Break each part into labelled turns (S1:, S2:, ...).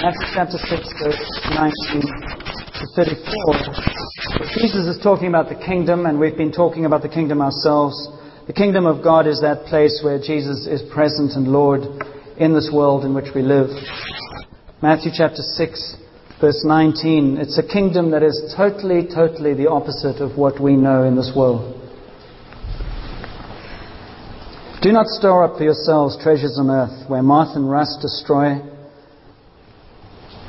S1: Matthew chapter 6, verse 19 to 34. Jesus is talking about the kingdom, and we've been talking about the kingdom ourselves. The kingdom of God is that place where Jesus is present and Lord in this world in which we live. Matthew chapter 6, verse 19. It's a kingdom that is totally, totally the opposite of what we know in this world. Do not store up for yourselves treasures on earth where moth and rust destroy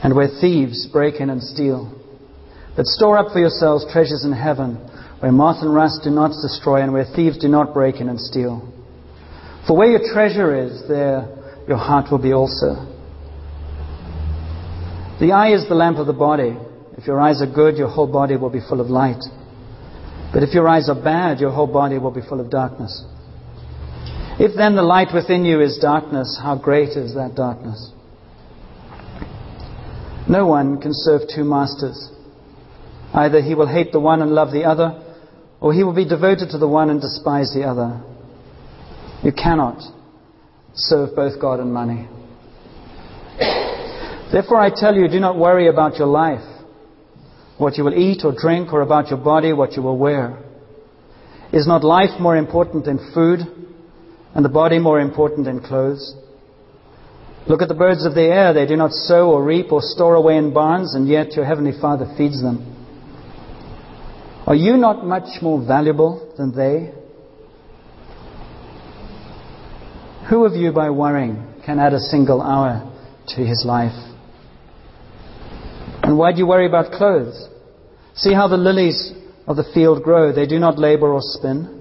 S1: and where thieves break in and steal. But store up for yourselves treasures in heaven where moth and rust do not destroy and where thieves do not break in and steal. For where your treasure is, there your heart will be also. The eye is the lamp of the body. If your eyes are good, your whole body will be full of light. But if your eyes are bad, your whole body will be full of darkness. If then the light within you is darkness, how great is that darkness? No one can serve two masters. Either he will hate the one and love the other, or he will be devoted to the one and despise the other. You cannot serve both God and money. Therefore, I tell you, do not worry about your life, what you will eat or drink, or about your body, what you will wear. Is not life more important than food? And the body more important than clothes? Look at the birds of the air. They do not sow or reap or store away in barns, and yet your heavenly Father feeds them. Are you not much more valuable than they? Who of you, by worrying, can add a single hour to his life? And why do you worry about clothes? See how the lilies of the field grow. They do not labor or spin.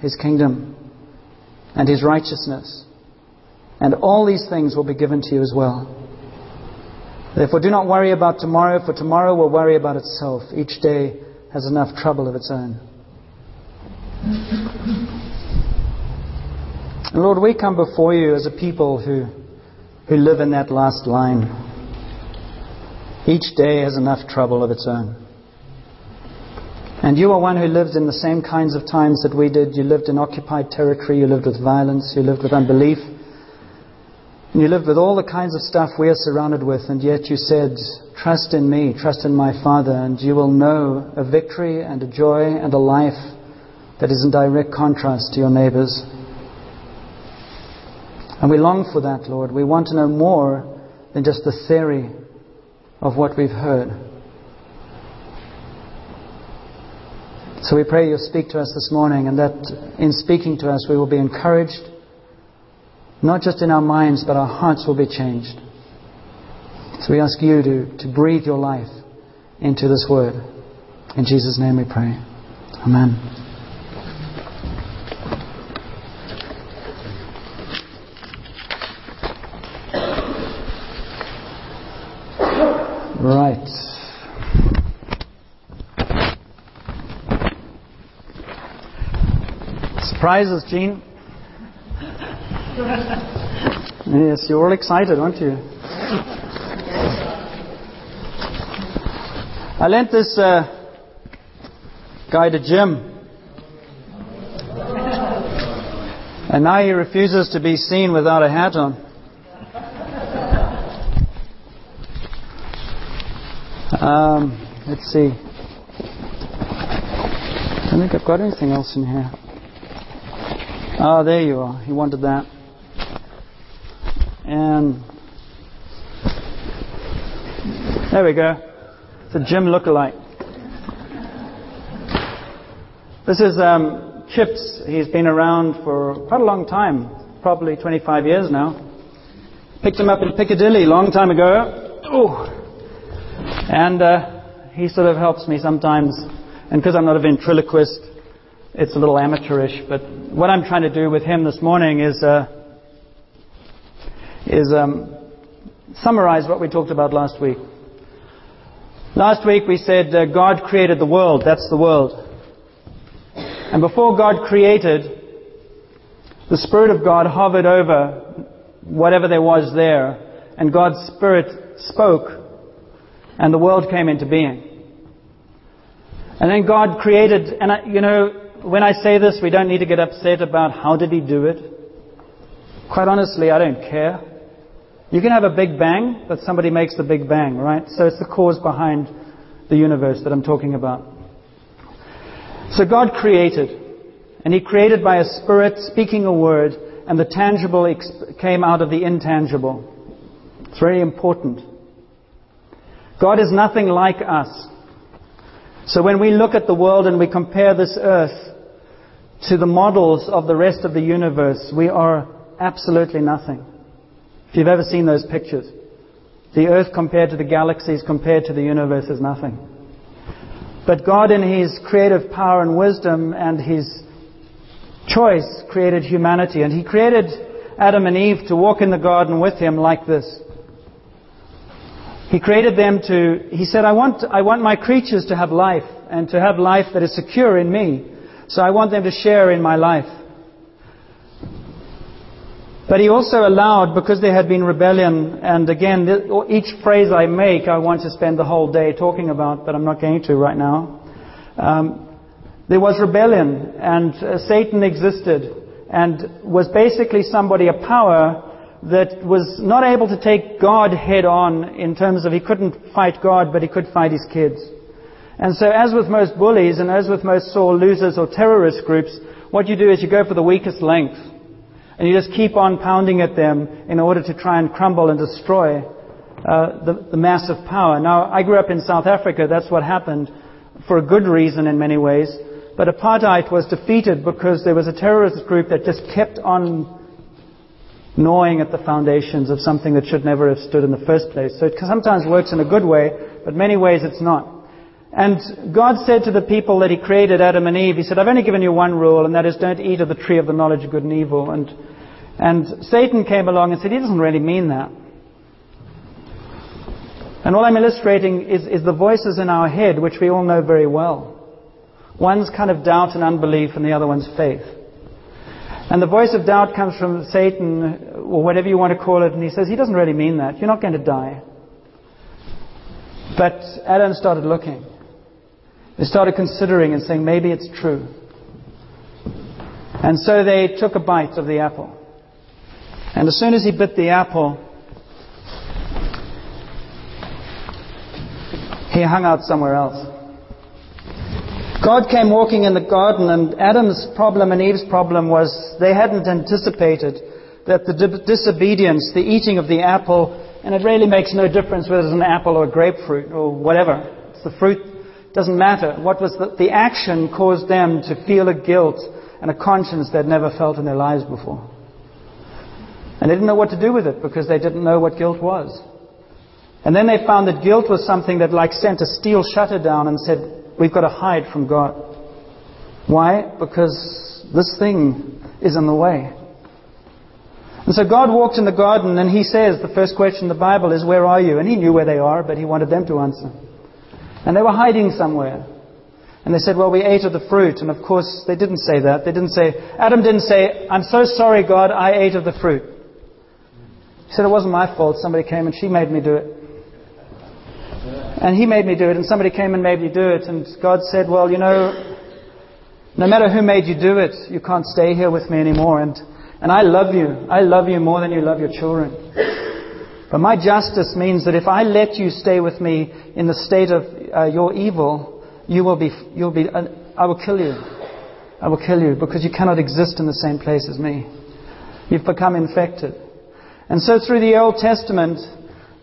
S1: his kingdom and his righteousness. And all these things will be given to you as well. Therefore, do not worry about tomorrow, for tomorrow will worry about itself. Each day has enough trouble of its own. And Lord, we come before you as a people who, who live in that last line. Each day has enough trouble of its own. And you are one who lived in the same kinds of times that we did. You lived in occupied territory, you lived with violence, you lived with unbelief, and you lived with all the kinds of stuff we are surrounded with, and yet you said, Trust in me, trust in my Father, and you will know a victory and a joy and a life that is in direct contrast to your neighbors. And we long for that, Lord. We want to know more than just the theory of what we've heard. So we pray you'll speak to us this morning and that in speaking to us we will be encouraged, not just in our minds, but our hearts will be changed. So we ask you to, to breathe your life into this word. In Jesus' name we pray. Amen. Right. Surprises, Gene? yes, you're all excited, aren't you? I lent this uh, guy to Jim. And now he refuses to be seen without a hat on. Um, let's see. I don't think I've got anything else in here. Oh, there you are. He wanted that. And there we go. It's a Jim lookalike. This is um, Chips. He's been around for quite a long time, probably 25 years now. Picked him up in Piccadilly a long time ago. Ooh. And uh, he sort of helps me sometimes. And because I'm not a ventriloquist, it's a little amateurish, but what I'm trying to do with him this morning is uh, is um, summarize what we talked about last week. Last week we said uh, God created the world. That's the world. And before God created, the Spirit of God hovered over whatever there was there, and God's Spirit spoke, and the world came into being. And then God created, and I, you know, when I say this, we don't need to get upset about how did He do it. Quite honestly, I don't care. You can have a big bang, but somebody makes the big bang, right? So it's the cause behind the universe that I'm talking about. So God created, and He created by a spirit speaking a word, and the tangible came out of the intangible. It's very important. God is nothing like us. So when we look at the world and we compare this earth to the models of the rest of the universe, we are absolutely nothing. If you've ever seen those pictures, the earth compared to the galaxies, compared to the universe, is nothing. But God, in His creative power and wisdom and His choice, created humanity. And He created Adam and Eve to walk in the garden with Him like this. He created them to, He said, I want, I want my creatures to have life and to have life that is secure in me. So I want them to share in my life. But he also allowed, because there had been rebellion, and again, each phrase I make, I want to spend the whole day talking about, but I'm not going to right now. Um, there was rebellion, and uh, Satan existed, and was basically somebody, a power that was not able to take God head on in terms of he couldn't fight God, but he could fight his kids. And so, as with most bullies, and as with most sore losers or terrorist groups, what you do is you go for the weakest length. And you just keep on pounding at them in order to try and crumble and destroy uh, the, the massive power. Now, I grew up in South Africa. That's what happened for a good reason in many ways. But apartheid was defeated because there was a terrorist group that just kept on gnawing at the foundations of something that should never have stood in the first place. So it sometimes works in a good way, but many ways it's not. And God said to the people that He created, Adam and Eve, He said, I've only given you one rule, and that is don't eat of the tree of the knowledge of good and evil. And, and Satan came along and said, He doesn't really mean that. And all I'm illustrating is, is the voices in our head, which we all know very well. One's kind of doubt and unbelief, and the other one's faith. And the voice of doubt comes from Satan, or whatever you want to call it, and he says, He doesn't really mean that. You're not going to die. But Adam started looking. They started considering and saying, maybe it's true. And so they took a bite of the apple. And as soon as he bit the apple, he hung out somewhere else. God came walking in the garden, and Adam's problem and Eve's problem was they hadn't anticipated that the disobedience, the eating of the apple, and it really makes no difference whether it's an apple or a grapefruit or whatever. It's the fruit doesn't matter. What was the, the action caused them to feel a guilt and a conscience they'd never felt in their lives before. And they didn't know what to do with it because they didn't know what guilt was. And then they found that guilt was something that like sent a steel shutter down and said, we've got to hide from God. Why? Because this thing is in the way. And so God walked in the garden and he says, the first question in the Bible is, where are you? And he knew where they are, but he wanted them to answer. And they were hiding somewhere. And they said, Well, we ate of the fruit. And of course, they didn't say that. They didn't say, Adam didn't say, I'm so sorry, God, I ate of the fruit. He said, It wasn't my fault. Somebody came and she made me do it. And he made me do it, and somebody came and made me do it. And God said, Well, you know, no matter who made you do it, you can't stay here with me anymore. And, and I love you. I love you more than you love your children. But my justice means that if I let you stay with me in the state of uh, your evil, you will be, you'll be, uh, I will kill you. I will kill you because you cannot exist in the same place as me. You've become infected. And so through the Old Testament,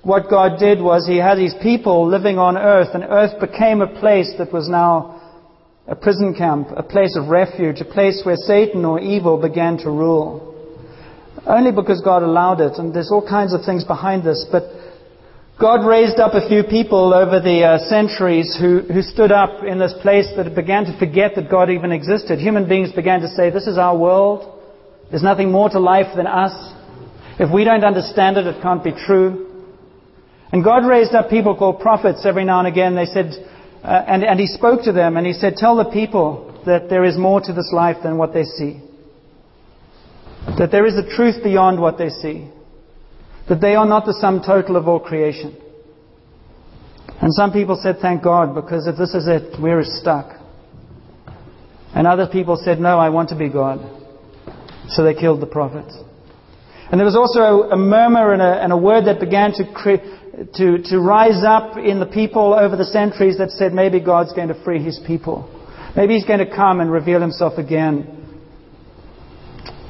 S1: what God did was He had His people living on earth, and earth became a place that was now a prison camp, a place of refuge, a place where Satan or evil began to rule. Only because God allowed it, and there's all kinds of things behind this, but God raised up a few people over the uh, centuries who, who stood up in this place that began to forget that God even existed. Human beings began to say, This is our world. There's nothing more to life than us. If we don't understand it, it can't be true. And God raised up people called prophets every now and again. They said, uh, and, and He spoke to them and He said, Tell the people that there is more to this life than what they see. That there is a truth beyond what they see. That they are not the sum total of all creation. And some people said, Thank God, because if this is it, we're stuck. And other people said, No, I want to be God. So they killed the prophets. And there was also a, a murmur and a, and a, word that began to, cre- to, to rise up in the people over the centuries that said maybe God's going to free his people. Maybe he's going to come and reveal himself again.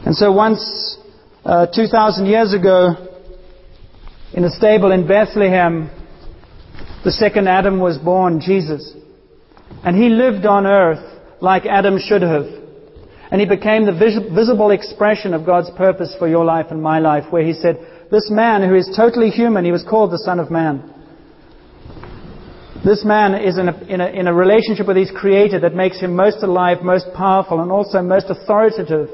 S1: And so once, uh, 2,000 years ago, in a stable in Bethlehem, the second Adam was born, Jesus. And he lived on earth like Adam should have. And he became the vis- visible expression of God's purpose for your life and my life, where he said, This man who is totally human, he was called the Son of Man. This man is in a, in, a, in a relationship with his Creator that makes him most alive, most powerful, and also most authoritative,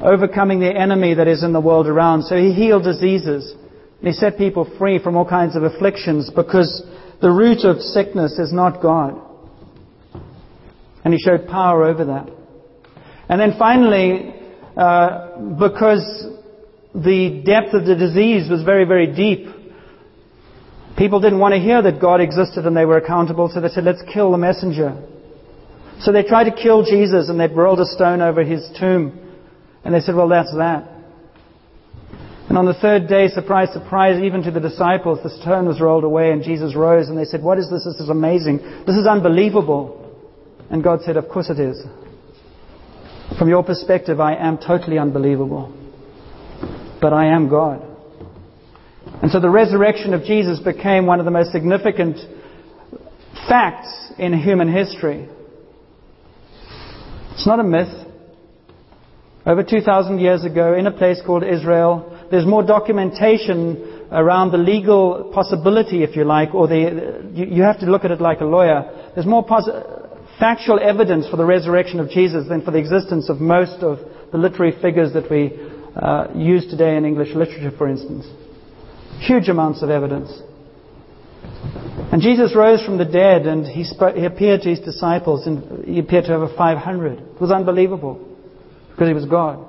S1: overcoming the enemy that is in the world around. So he healed diseases. And he set people free from all kinds of afflictions because the root of sickness is not God. And he showed power over that. And then finally, uh, because the depth of the disease was very, very deep, people didn't want to hear that God existed and they were accountable, so they said, let's kill the messenger. So they tried to kill Jesus and they rolled a stone over his tomb. And they said, well, that's that. And on the third day, surprise, surprise, even to the disciples, the stone was rolled away and Jesus rose and they said, what is this? This is amazing. This is unbelievable. And God said, Of course it is. From your perspective, I am totally unbelievable. But I am God. And so the resurrection of Jesus became one of the most significant facts in human history. It's not a myth. Over 2,000 years ago, in a place called Israel, there's more documentation around the legal possibility, if you like, or the, you, have to look at it like a lawyer. There's more pos- factual evidence for the resurrection of Jesus than for the existence of most of the literary figures that we uh, use today in English literature, for instance. Huge amounts of evidence. And Jesus rose from the dead and he, spoke, he appeared to his disciples and he appeared to over 500. It was unbelievable because he was God.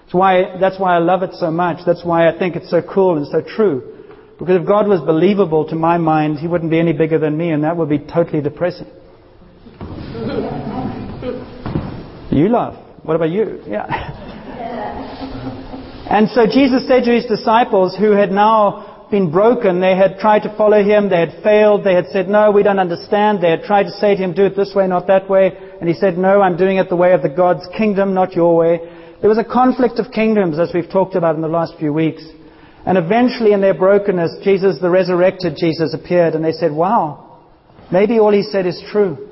S1: That's why, that's why I love it so much. That's why I think it's so cool and so true. Because if God was believable to my mind, he wouldn't be any bigger than me and that would be totally depressing. You laugh. What about you? Yeah. And so Jesus said to his disciples who had now been broken, they had tried to follow him, they had failed, they had said, no, we don't understand. They had tried to say to him, do it this way, not that way. And he said, no, I'm doing it the way of the God's kingdom, not your way. There was a conflict of kingdoms, as we've talked about in the last few weeks. And eventually in their brokenness, Jesus, the resurrected Jesus, appeared and they said, wow, maybe all he said is true.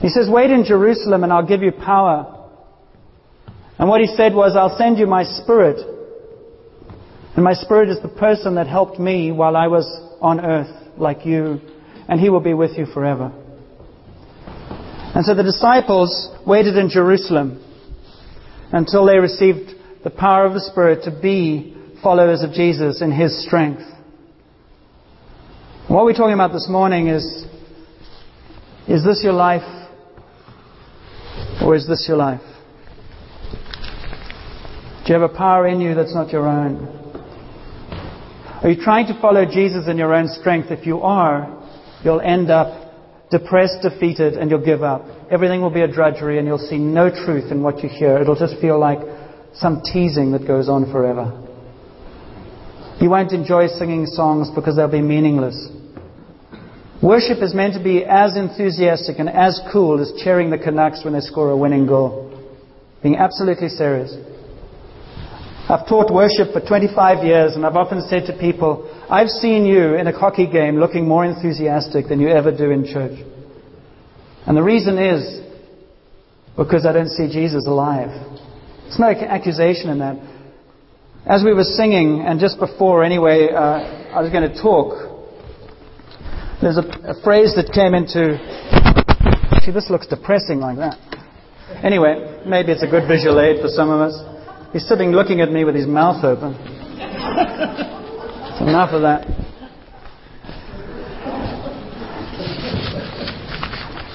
S1: He says, Wait in Jerusalem and I'll give you power. And what he said was, I'll send you my spirit. And my spirit is the person that helped me while I was on earth, like you. And he will be with you forever. And so the disciples waited in Jerusalem until they received the power of the Spirit to be followers of Jesus in his strength. What we're talking about this morning is is this your life? Or is this your life? Do you have a power in you that's not your own? Are you trying to follow Jesus in your own strength? If you are, you'll end up depressed, defeated, and you'll give up. Everything will be a drudgery, and you'll see no truth in what you hear. It'll just feel like some teasing that goes on forever. You won't enjoy singing songs because they'll be meaningless. Worship is meant to be as enthusiastic and as cool as cheering the Canucks when they score a winning goal. Being absolutely serious. I've taught worship for 25 years and I've often said to people, I've seen you in a hockey game looking more enthusiastic than you ever do in church. And the reason is because I don't see Jesus alive. It's no accusation in that. As we were singing, and just before anyway, uh, I was going to talk, there's a, a phrase that came into. See, this looks depressing like that. Anyway, maybe it's a good visual aid for some of us. He's sitting looking at me with his mouth open. enough of that.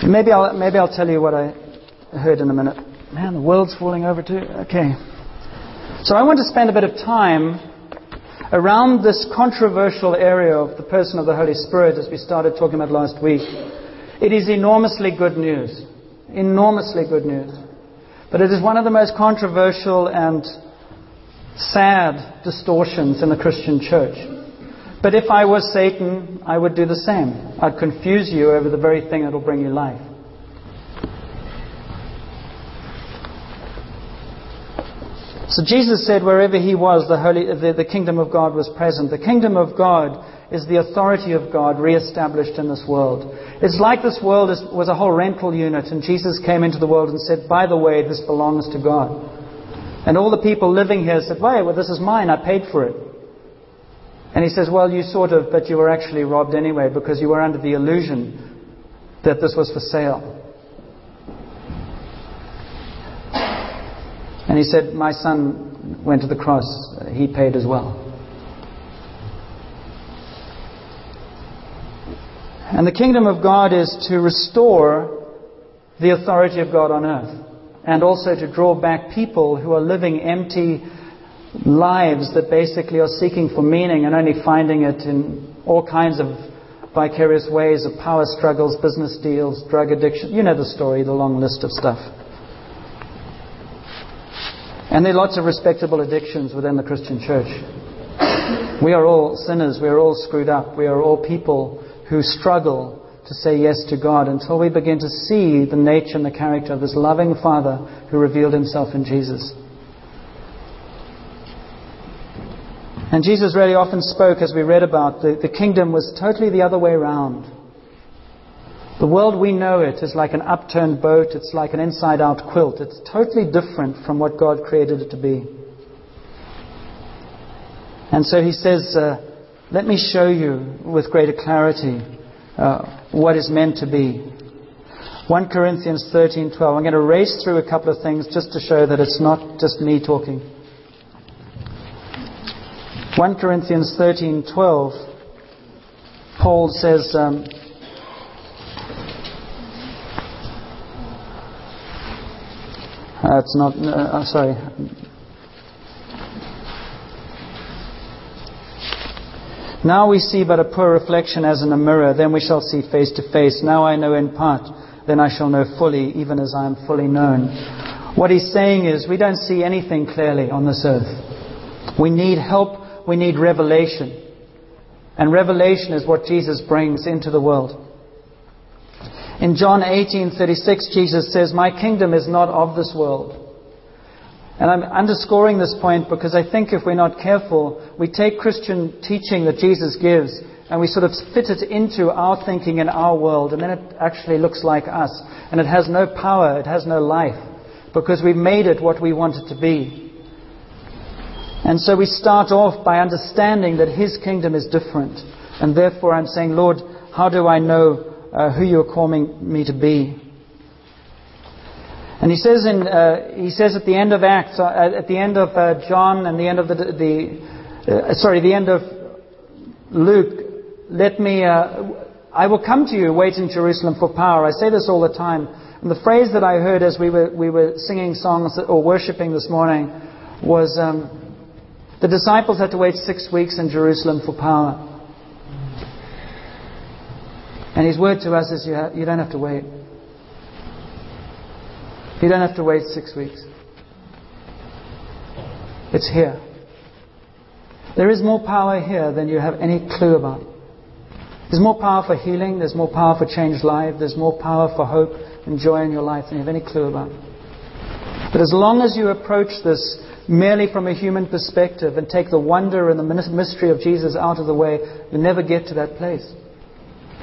S1: Maybe I'll, maybe I'll tell you what I heard in a minute. Man, the world's falling over too. Okay. So I want to spend a bit of time around this controversial area of the person of the Holy Spirit as we started talking about last week. It is enormously good news. Enormously good news. But it is one of the most controversial and sad distortions in the Christian church. But if I was Satan, I would do the same. I'd confuse you over the very thing that will bring you life. So Jesus said, wherever he was, the, holy, the, the kingdom of God was present. The kingdom of God is the authority of God re-established in this world. It's like this world is, was a whole rental unit, and Jesus came into the world and said, by the way, this belongs to God. And all the people living here said, wait, well, this is mine, I paid for it. And he says, well, you sort of, but you were actually robbed anyway because you were under the illusion that this was for sale. And he said, My son went to the cross, he paid as well. And the kingdom of God is to restore the authority of God on earth and also to draw back people who are living empty lives that basically are seeking for meaning and only finding it in all kinds of vicarious ways of power struggles, business deals, drug addiction. You know the story, the long list of stuff. And there are lots of respectable addictions within the Christian church. We are all sinners. We are all screwed up. We are all people who struggle to say yes to God until we begin to see the nature and the character of this loving Father who revealed himself in Jesus. And Jesus really often spoke, as we read about, the, the kingdom was totally the other way around. The world we know it is like an upturned boat, it's like an inside out quilt. It's totally different from what God created it to be. And so he says, uh, Let me show you with greater clarity uh, what is meant to be. 1 Corinthians 13:12. I'm going to race through a couple of things just to show that it's not just me talking. 1 Corinthians 13:12. Paul says, um, Uh, it's not, uh, sorry. Now we see but a poor reflection as in a mirror, then we shall see face to face. Now I know in part, then I shall know fully, even as I am fully known. What he's saying is, we don't see anything clearly on this earth. We need help, we need revelation. And revelation is what Jesus brings into the world. In John 18:36 Jesus says, "My kingdom is not of this world." And I'm underscoring this point because I think if we're not careful, we take Christian teaching that Jesus gives and we sort of fit it into our thinking in our world, and then it actually looks like us. And it has no power, it has no life, because we've made it what we want it to be. And so we start off by understanding that His kingdom is different. And therefore I'm saying, Lord, how do I know uh, who you're calling me to be. And he says, in, uh, he says at the end of Acts, uh, at the end of uh, John and the end of the, the uh, sorry, the end of Luke, let me, uh, I will come to you, wait in Jerusalem for power. I say this all the time. And the phrase that I heard as we were, we were singing songs or worshiping this morning was, um, the disciples had to wait six weeks in Jerusalem for power. And his word to us is you, have, you don't have to wait. You don't have to wait six weeks. It's here. There is more power here than you have any clue about. There's more power for healing, there's more power for changed life, there's more power for hope and joy in your life than you have any clue about. But as long as you approach this merely from a human perspective and take the wonder and the mystery of Jesus out of the way, you'll never get to that place.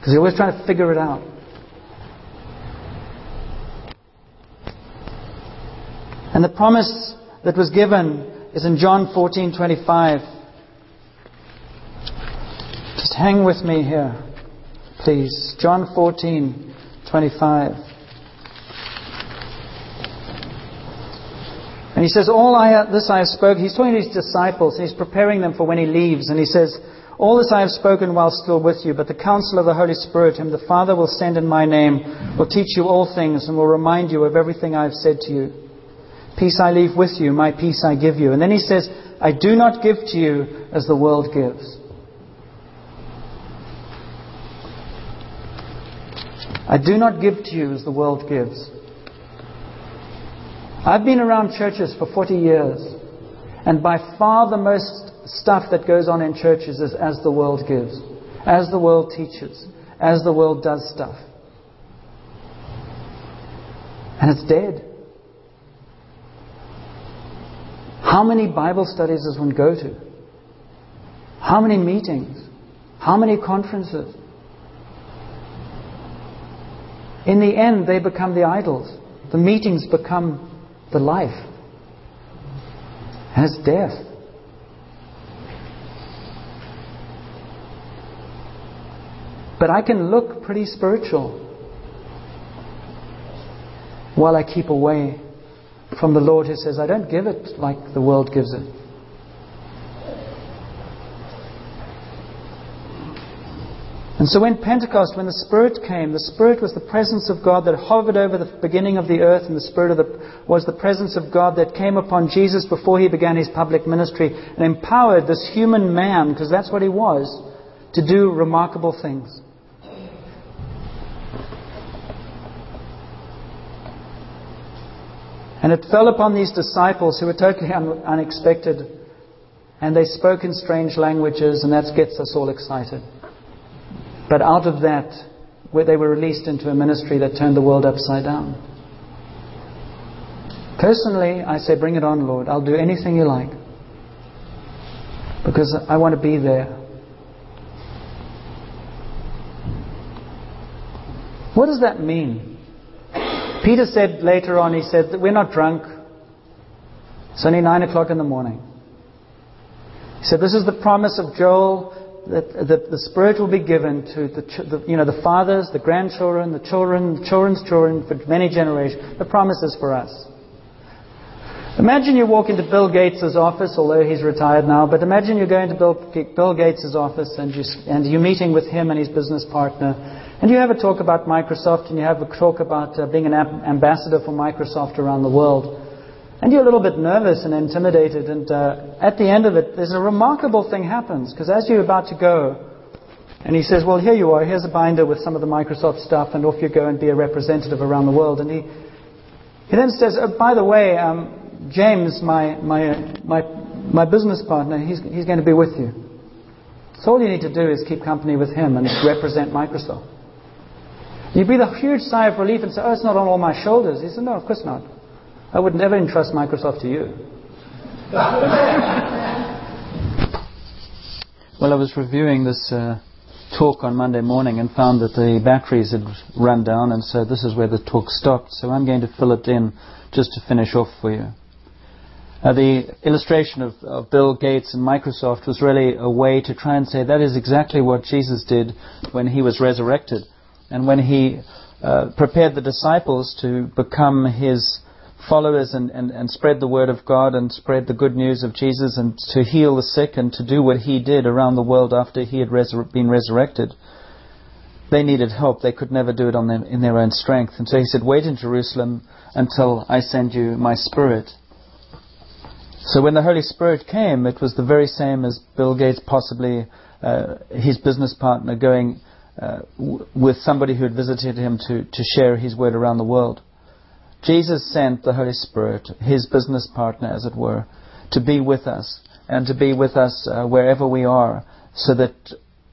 S1: Because you're always trying to figure it out. And the promise that was given is in John 14:25. Just hang with me here, please. John 14:25. And he says, All I, this I have spoken. He's talking to his disciples, and he's preparing them for when he leaves. And he says, All this I have spoken while still with you, but the counsel of the Holy Spirit, whom the Father will send in my name, will teach you all things and will remind you of everything I have said to you. Peace I leave with you, my peace I give you. And then he says, I do not give to you as the world gives. I do not give to you as the world gives. I've been around churches for 40 years, and by far the most stuff that goes on in churches is as the world gives, as the world teaches, as the world does stuff. And it's dead. How many Bible studies does one go to? How many meetings? How many conferences? In the end, they become the idols. The meetings become the life. And it's death. But I can look pretty spiritual while I keep away from the Lord who says, I don't give it like the world gives it. And so when Pentecost, when the Spirit came, the Spirit was the presence of God that hovered over the beginning of the earth, and the Spirit the, was the presence of God that came upon Jesus before he began his public ministry and empowered this human man, because that's what he was, to do remarkable things. And it fell upon these disciples who were totally un- unexpected, and they spoke in strange languages, and that gets us all excited. But out of that, where they were released into a ministry that turned the world upside down. Personally, I say, bring it on, Lord. I'll do anything you like. Because I want to be there. What does that mean? Peter said later on, he said, We're not drunk. It's only nine o'clock in the morning. He said, This is the promise of Joel that the, the Spirit will be given to the, the, you know, the fathers, the grandchildren, the children, the children's children for many generations. The promise is for us. Imagine you walk into Bill Gates' office, although he's retired now, but imagine you go into Bill, Bill Gates' office and, you, and you're meeting with him and his business partner, and you have a talk about Microsoft and you have a talk about uh, being an ambassador for Microsoft around the world. And you're a little bit nervous and intimidated. And uh, at the end of it, there's a remarkable thing happens. Because as you're about to go, and he says, Well, here you are. Here's a binder with some of the Microsoft stuff, and off you go and be a representative around the world. And he, he then says, oh, By the way, um, James, my, my, my, my business partner, he's, he's going to be with you. So all you need to do is keep company with him and represent Microsoft. You breathe a huge sigh of relief and say, Oh, it's not on all my shoulders. He said, No, of course not. I would never entrust Microsoft to you. well, I was reviewing this uh, talk on Monday morning and found that the batteries had run down, and so this is where the talk stopped. So I'm going to fill it in just to finish off for you. Uh, the illustration of, of, Bill Gates and Microsoft was really a way to try and say that is exactly what Jesus did when he was resurrected and when he uh, prepared the disciples to become his followers and, and, and spread the word of God and spread the good news of Jesus and to heal the sick and to do what he did around the world after he had resur- been resurrected. They needed help. They could never do it on their, in their own strength. And so he said, Wait in Jerusalem until I send you my Spirit. So when the Holy Spirit came, it was the very same as Bill Gates, possibly uh, his business partner, going uh, w- with somebody who had visited him to, to share his word around the world. Jesus sent the Holy Spirit, his business partner, as it were, to be with us and to be with us uh, wherever we are, so that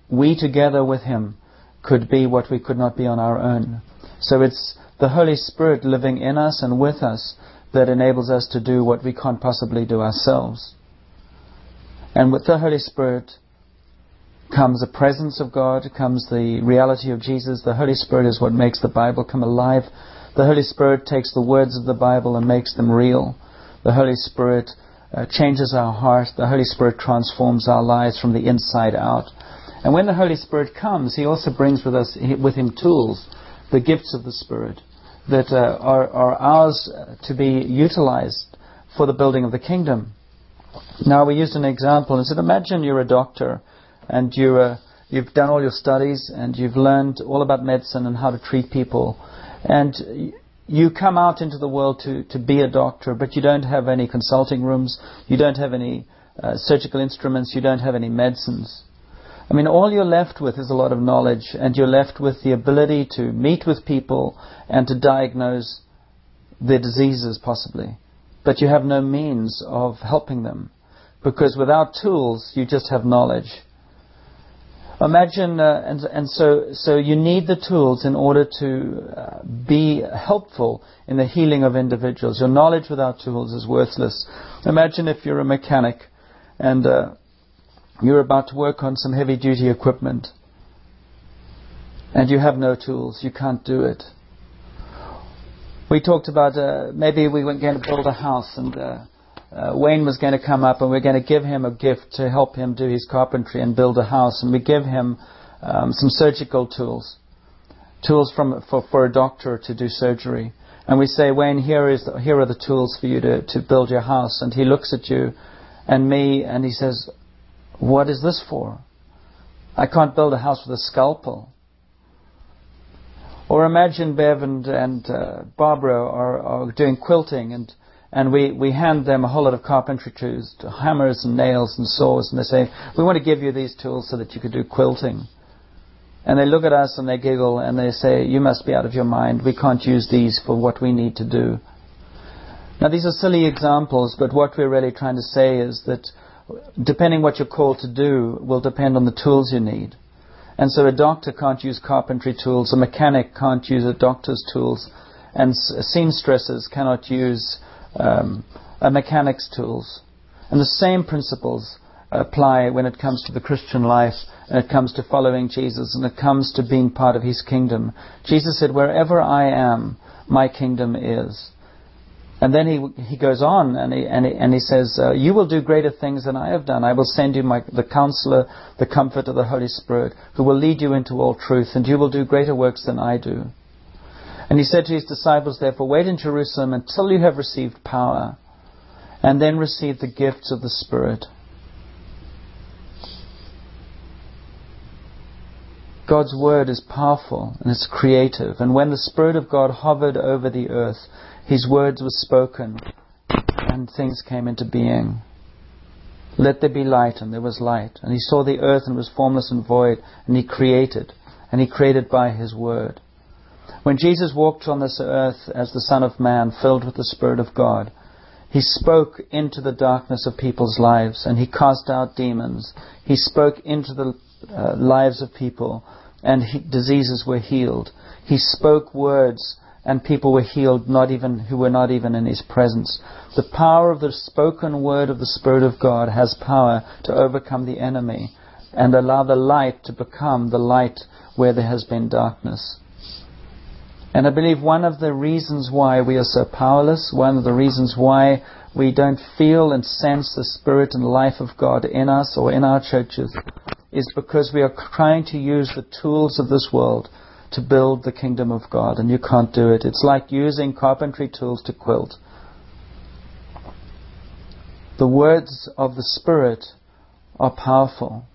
S1: we together with him could be what we could not be on our own. So it's the Holy Spirit living in us and with us that enables us to do what we can't possibly do ourselves. And with the Holy Spirit comes the presence of God, comes the reality of Jesus. The Holy Spirit is what makes the Bible come alive the Holy Spirit takes the words of the Bible and makes them real. The Holy Spirit uh, changes our heart. The Holy Spirit transforms our lives from the inside out. And when the Holy Spirit comes, He also brings with us with Him tools, the gifts of the Spirit that uh, are, are ours to be utilized for the building of the kingdom. Now, we used an example and said, imagine you're a doctor and you're a, you've done all your studies and you've learned all about medicine and how to treat people. And you come out into the world to, to be a doctor, but you don't have any consulting rooms, you don't have any uh, surgical instruments, you don't have any medicines. I mean, all you're left with is a lot of knowledge, and you're left with the ability to meet with people and to diagnose their diseases, possibly. But you have no means of helping them, because without tools, you just have knowledge. Imagine, uh, and, and so, so you need the tools in order to uh, be helpful in the healing of individuals. Your knowledge without tools is worthless. Imagine if you're a mechanic and uh, you're about to work on some heavy duty equipment and you have no tools. You can't do it. We talked about uh, maybe we weren't going to build a house and uh, Wayne was going to come up and we are going to give him a gift to help him do his carpentry and build a house. And we give him um, some surgical tools, tools from, for, for a doctor to do surgery. And we say, Wayne, here, is the, here are the tools for you to, to build your house. And he looks at you and me and he says, What is this for? I can't build a house with a scalpel. Or imagine Bev and, and uh, Barbara are, are doing quilting and and we, we hand them a whole lot of carpentry tools, hammers and nails and saws, and they say, we want to give you these tools so that you could do quilting. And they look at us and they giggle and they say, you must be out of your mind. We can't use these for what we need to do. Now these are silly examples, but what we're really trying to say is that depending what you're called to do will depend on the tools you need. And so a doctor can't use carpentry tools, a mechanic can't use a doctor's tools, and seamstresses cannot use um, a mechanic's tools. And the same principles apply when it comes to the Christian life, and it comes to following Jesus, and it comes to being part of His kingdom. Jesus said, Wherever I am, my kingdom is. And then he, he goes on and he, and he, and he says, uh, You will do greater things than I have done. I will send you my, the counselor, the comfort of the Holy Spirit, who will lead you into all truth, and you will do greater works than I do. And he said to his disciples, Therefore, wait in Jerusalem until you have received power, and then receive the gifts of the Spirit. God's word is powerful and it's creative. And when the Spirit of God hovered over the earth, his words were spoken and things came into being. Let there be light, and there was light. And he saw the earth and it was formless and void, and he created. And he created by his word. When Jesus walked on this earth as the Son of Man, filled with the Spirit of God, he spoke into the darkness of people's lives and he cast out demons. He spoke into the uh, lives of people and he, diseases were healed. He spoke words and people were healed not even who were not even in his presence. The power of the spoken word of the Spirit of God has power to overcome the enemy and allow the light to become the light where there has been darkness. And I believe one of the reasons why we are so powerless, one of the reasons why we don't feel and sense the Spirit and life of God in us or in our churches, is because we are trying to use the tools of this world to build the kingdom of God, and you can't do it. It's like using carpentry tools to quilt. The words of the Spirit are powerful.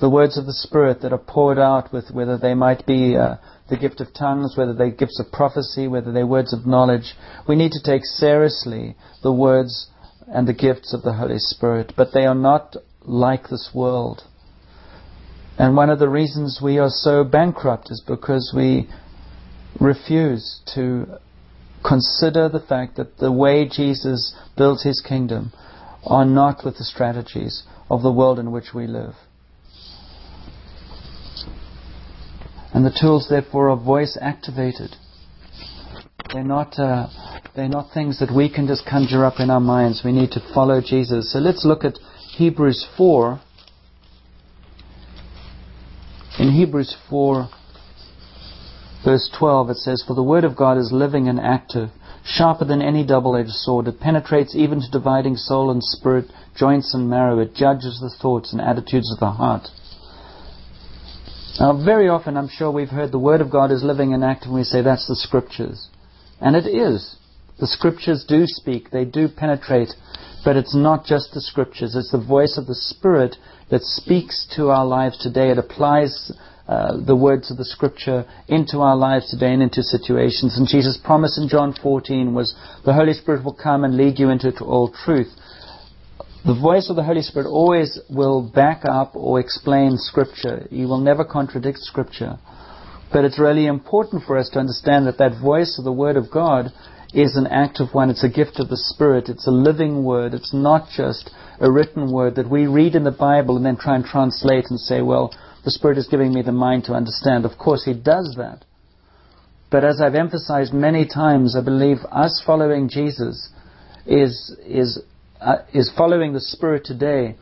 S1: The words of the Spirit that are poured out with whether they might be uh, the gift of tongues, whether they're gifts of prophecy, whether they're words of knowledge. We need to take seriously the words and the gifts of the Holy Spirit, but they are not like this world. And one of the reasons we are so bankrupt is because we refuse to consider the fact that the way Jesus built his kingdom are not with the strategies of the world in which we live. And the tools, therefore, are voice activated. They're not, uh, they're not things that we can just conjure up in our minds. We need to follow Jesus. So let's look at Hebrews 4. In Hebrews 4, verse 12, it says, For the word of God is living and active, sharper than any double edged sword. It penetrates even to dividing soul and spirit, joints and marrow. It judges the thoughts and attitudes of the heart. Now, very often, I'm sure we've heard the Word of God is living and active, and we say that's the Scriptures. And it is. The scriptures do speak, they do penetrate, but it's not just the scriptures, it's the voice of the Spirit that speaks to our lives today. It applies uh, the words of the scripture into our lives today and into situations. And Jesus' promise in John 14 was the Holy Spirit will come and lead you into all truth. The voice of the Holy Spirit always will back up or explain scripture. He will never contradict scripture. But it's really important for us to understand that that voice of the Word of God is an active one. It's a gift of the Spirit. It's a living word. It's not just a written word that we read in the Bible and then try and translate and say, well, the Spirit is giving me the mind to understand. Of course, He does that. But as I've emphasized many times, I believe us following Jesus is, is, uh, is following the Spirit today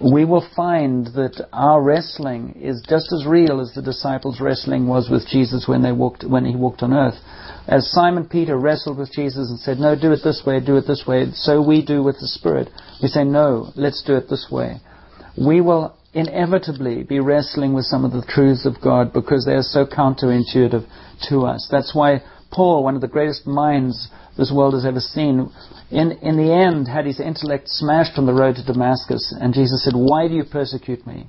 S1: we will find that our wrestling is just as real as the disciples' wrestling was with Jesus when they walked when he walked on earth. As Simon Peter wrestled with Jesus and said, "No, do it this way, do it this way," so we do with the Spirit. We say, "No, let's do it this way." We will inevitably be wrestling with some of the truths of God because they are so counterintuitive to us. That's why Paul, one of the greatest minds this world has ever seen, in, in the end had his intellect smashed on the road to Damascus. And Jesus said, Why do you persecute me?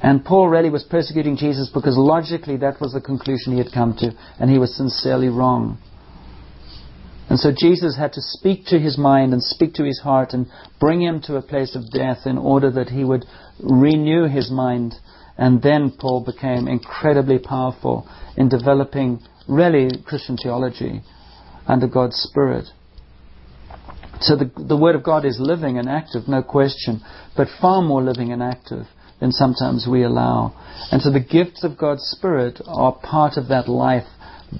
S1: And Paul really was persecuting Jesus because logically that was the conclusion he had come to, and he was sincerely wrong. And so Jesus had to speak to his mind and speak to his heart and bring him to a place of death in order that he would renew his mind. And then Paul became incredibly powerful in developing really Christian theology under God's Spirit. So the, the Word of God is living and active, no question, but far more living and active than sometimes we allow. And so the gifts of God's Spirit are part of that life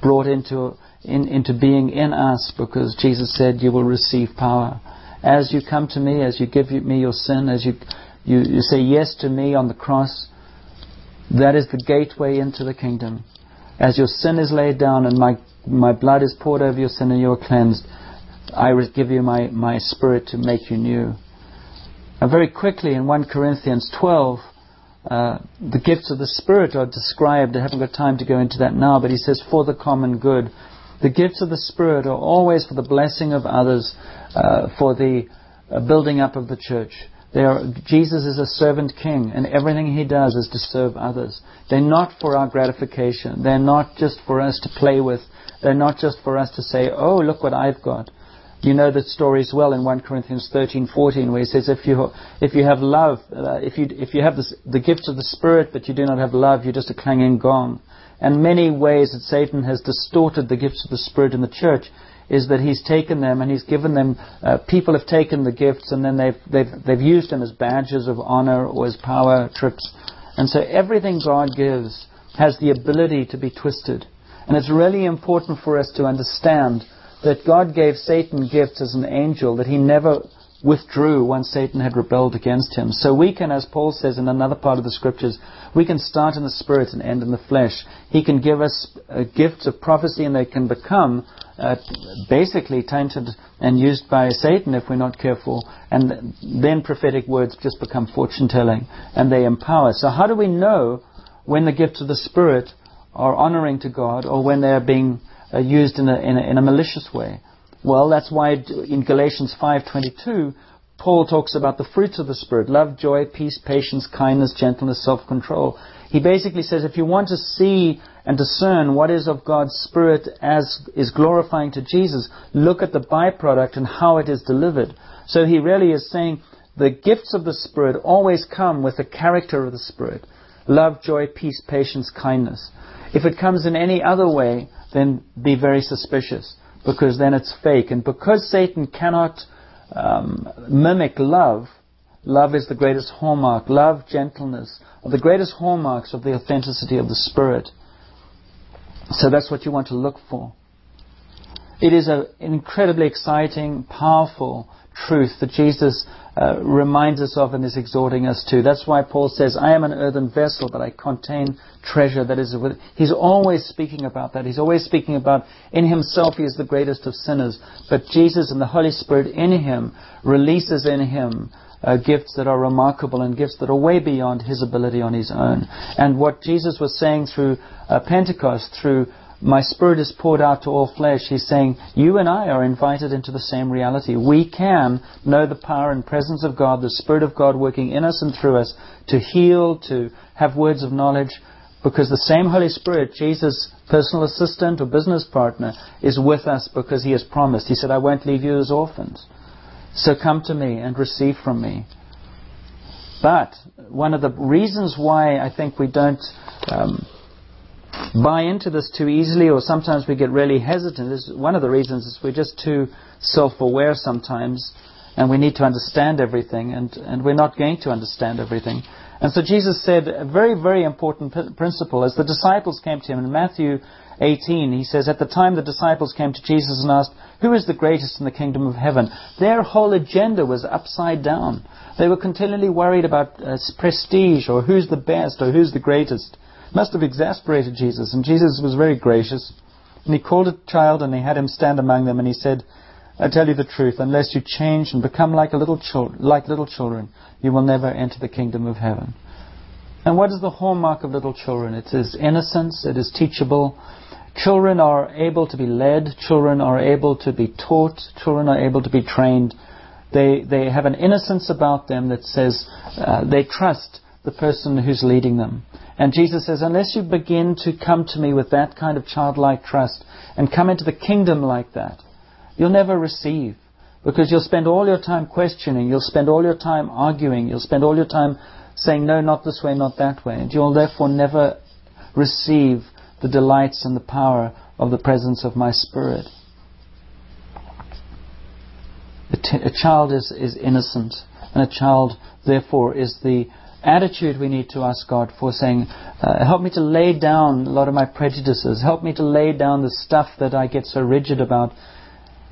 S1: brought into, in, into being in us because Jesus said, You will receive power. As you come to me, as you give me your sin, as you, you, you say yes to me on the cross, that is the gateway into the kingdom. As your sin is laid down and my my blood is poured over your sin and you are cleansed. I give you my, my spirit to make you new. And very quickly in 1 Corinthians 12, uh, the gifts of the Spirit are described. I haven't got time to go into that now, but he says, for the common good. The gifts of the Spirit are always for the blessing of others, uh, for the uh, building up of the church. Are, Jesus is a servant king, and everything he does is to serve others. They're not for our gratification. They're not just for us to play with they're not just for us to say, oh, look what I've got. You know the story as well in 1 Corinthians 13:14, where he says, if you if you have love, uh, if you if you have this, the gifts of the Spirit, but you do not have love, you're just a clanging gong. And many ways that Satan has distorted the gifts of the Spirit in the church is that he's taken them and he's given them. Uh, people have taken the gifts and then they've they've they've used them as badges of honor or as power trips. And so everything God gives has the ability to be twisted. And it's really important for us to understand that God gave Satan gifts as an angel that he never withdrew once Satan had rebelled against him. So we can, as Paul says in another part of the scriptures, we can start in the spirit and end in the flesh. He can give us uh, gifts of prophecy and they can become uh, basically tainted and used by Satan if we're not careful. And then prophetic words just become fortune telling and they empower. So how do we know when the gifts of the spirit are honoring to God or when they're being uh, used in a, in, a, in a malicious way. Well, that's why in Galatians 5:22, Paul talks about the fruits of the Spirit: love, joy, peace, patience, kindness, gentleness, self-control. He basically says, if you want to see and discern what is of God's Spirit as is glorifying to Jesus, look at the byproduct and how it is delivered. So he really is saying the gifts of the Spirit always come with the character of the Spirit: love, joy, peace, patience, kindness. If it comes in any other way, then be very suspicious because then it's fake. And because Satan cannot um, mimic love, love is the greatest hallmark. Love, gentleness are the greatest hallmarks of the authenticity of the Spirit. So that's what you want to look for. It is an incredibly exciting, powerful truth that Jesus uh, reminds us of and is exhorting us to. That's why Paul says, I am an earthen vessel, but I contain treasure that is with. He's always speaking about that. He's always speaking about in himself he is the greatest of sinners, but Jesus and the Holy Spirit in him releases in him uh, gifts that are remarkable and gifts that are way beyond his ability on his own. And what Jesus was saying through uh, Pentecost, through my spirit is poured out to all flesh, he's saying, you and I are invited into the same reality. We can know the power and presence of God, the Spirit of God working in us and through us to heal, to have words of knowledge, because the same Holy Spirit, Jesus' personal assistant or business partner, is with us because he has promised. He said, I won't leave you as orphans. So come to me and receive from me. But one of the reasons why I think we don't um, buy into this too easily, or sometimes we get really hesitant, is one of the reasons is we're just too self-aware sometimes, and we need to understand everything, and, and we're not going to understand everything. And so Jesus said a very, very important principle. As the disciples came to him in Matthew 18, he says, At the time the disciples came to Jesus and asked, Who is the greatest in the kingdom of heaven? Their whole agenda was upside down. They were continually worried about uh, prestige or who's the best or who's the greatest. It must have exasperated Jesus. And Jesus was very gracious. And he called a child and he had him stand among them and he said, I tell you the truth, unless you change and become like, little like little children, you will never enter the kingdom of heaven. And what is the hallmark of little children? It is innocence, it is teachable. Children are able to be led, children are able to be taught, children are able to be trained. They, they have an innocence about them that says uh, they trust the person who's leading them. And Jesus says, unless you begin to come to me with that kind of childlike trust and come into the kingdom like that, you'll never receive. Because you'll spend all your time questioning, you'll spend all your time arguing, you'll spend all your time saying, no, not this way, not that way. And you'll therefore never receive the delights and the power of the presence of my Spirit. A, t- a child is, is innocent, and a child, therefore, is the attitude we need to ask God for, saying, uh, Help me to lay down a lot of my prejudices, help me to lay down the stuff that I get so rigid about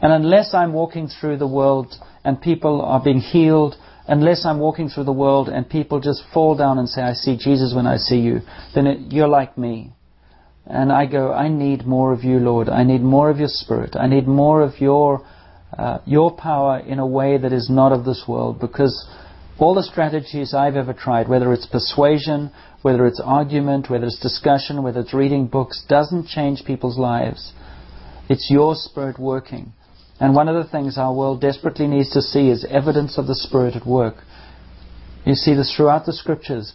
S1: and unless I'm walking through the world and people are being healed, unless I'm walking through the world and people just fall down and say, I see Jesus when I see you, then it, you're like me. And I go, I need more of you, Lord. I need more of your Spirit. I need more of your, uh, your power in a way that is not of this world because all the strategies I've ever tried, whether it's persuasion, whether it's argument, whether it's discussion, whether it's reading books, doesn't change people's lives. It's your Spirit working. And one of the things our world desperately needs to see is evidence of the Spirit at work. You see this throughout the Scriptures.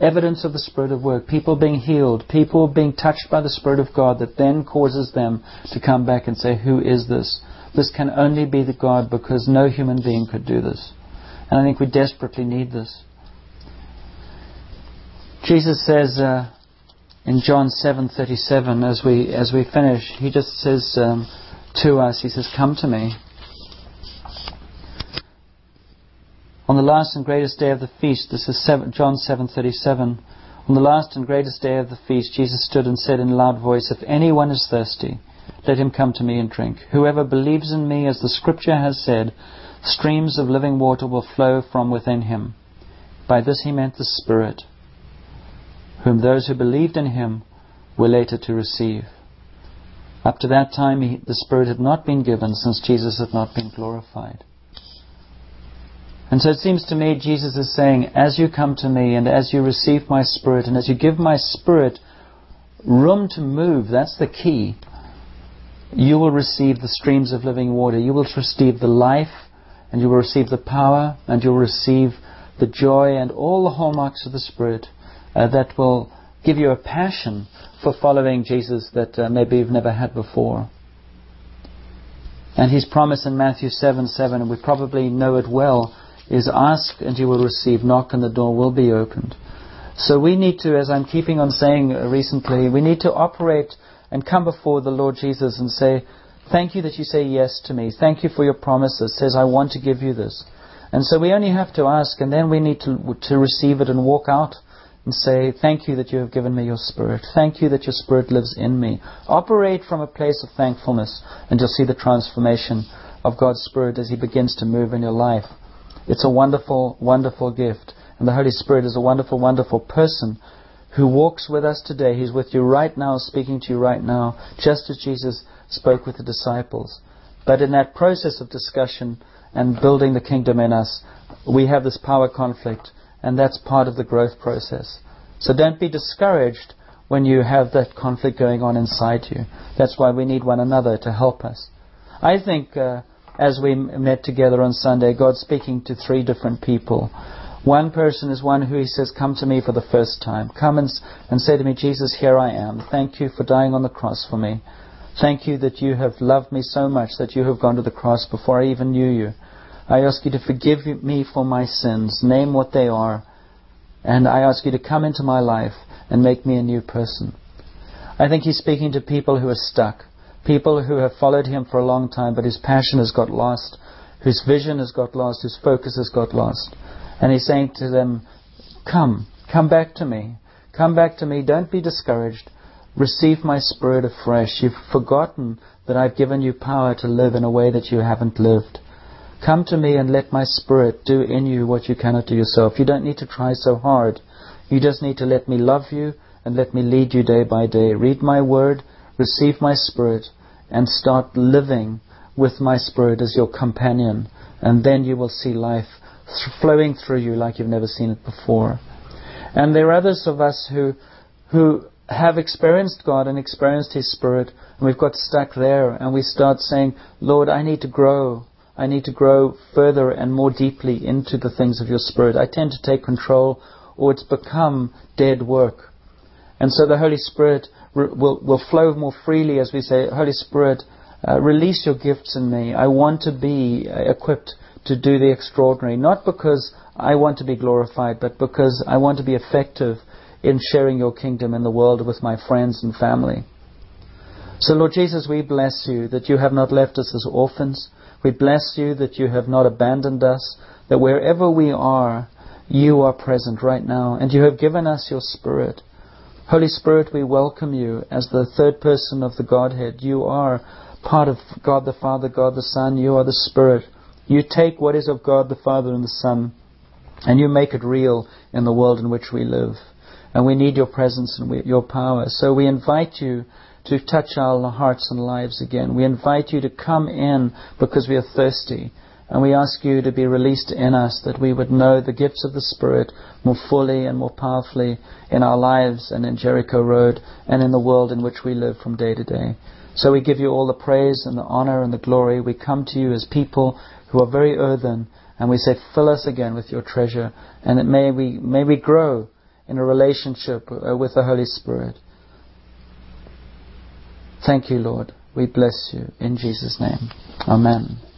S1: Evidence of the Spirit of work. People being healed. People being touched by the Spirit of God that then causes them to come back and say, Who is this? This can only be the God because no human being could do this. And I think we desperately need this. Jesus says uh, in John 7:37, as we as we finish, he just says, um, to us. He says, Come to me. On the last and greatest day of the feast, this is John 7:37. On the last and greatest day of the feast, Jesus stood and said in a loud voice, If anyone is thirsty, let him come to me and drink. Whoever believes in me, as the scripture has said, streams of living water will flow from within him. By this he meant the Spirit, whom those who believed in him were later to receive. Up to that time, he, the Spirit had not been given since Jesus had not been glorified. And so it seems to me Jesus is saying, as you come to me and as you receive my Spirit and as you give my Spirit room to move, that's the key, you will receive the streams of living water. You will receive the life and you will receive the power and you will receive the joy and all the hallmarks of the Spirit uh, that will give you a passion for following Jesus that uh, maybe you've never had before. And his promise in Matthew 7 7, and we probably know it well, is ask and you will receive, knock and the door will be opened. So we need to, as I'm keeping on saying uh, recently, we need to operate and come before the Lord Jesus and say, Thank you that you say yes to me. Thank you for your promises. Says, I want to give you this. And so we only have to ask, and then we need to, to receive it and walk out and say, Thank you that you have given me your Spirit. Thank you that your Spirit lives in me. Operate from a place of thankfulness, and you'll see the transformation of God's Spirit as He begins to move in your life. It's a wonderful, wonderful gift. And the Holy Spirit is a wonderful, wonderful person who walks with us today. He's with you right now, speaking to you right now, just as Jesus spoke with the disciples. But in that process of discussion and building the kingdom in us, we have this power conflict and that's part of the growth process. So don't be discouraged when you have that conflict going on inside you. That's why we need one another to help us. I think uh, as we met together on Sunday, God speaking to three different people. One person is one who He says, Come to me for the first time. Come and, and say to me, Jesus, here I am. Thank you for dying on the cross for me. Thank you that you have loved me so much that you have gone to the cross before I even knew you. I ask you to forgive me for my sins. Name what they are. And I ask you to come into my life and make me a new person. I think he's speaking to people who are stuck, people who have followed him for a long time, but his passion has got lost, whose vision has got lost, whose focus has got lost. And he's saying to them, Come, come back to me. Come back to me. Don't be discouraged. Receive my spirit afresh. You've forgotten that I've given you power to live in a way that you haven't lived. Come to me and let my spirit do in you what you cannot do yourself. You don't need to try so hard. You just need to let me love you and let me lead you day by day. Read my word, receive my spirit, and start living with my spirit as your companion. And then you will see life flowing through you like you've never seen it before. And there are others of us who, who have experienced God and experienced His Spirit, and we've got stuck there, and we start saying, Lord, I need to grow. I need to grow further and more deeply into the things of your Spirit. I tend to take control or it's become dead work. And so the Holy Spirit will, will flow more freely as we say, Holy Spirit, uh, release your gifts in me. I want to be uh, equipped to do the extraordinary, not because I want to be glorified, but because I want to be effective in sharing your kingdom in the world with my friends and family. So, Lord Jesus, we bless you that you have not left us as orphans. We bless you that you have not abandoned us, that wherever we are, you are present right now, and you have given us your Spirit. Holy Spirit, we welcome you as the third person of the Godhead. You are part of God the Father, God the Son. You are the Spirit. You take what is of God the Father and the Son, and you make it real in the world in which we live. And we need your presence and your power. So we invite you to touch our hearts and lives again. We invite you to come in because we are thirsty. And we ask you to be released in us that we would know the gifts of the Spirit more fully and more powerfully in our lives and in Jericho Road and in the world in which we live from day to day. So we give you all the praise and the honor and the glory. We come to you as people who are very earthen and we say, fill us again with your treasure and that may we, may we grow in a relationship uh, with the Holy Spirit. Thank you, Lord. We bless you in Jesus' name. Amen.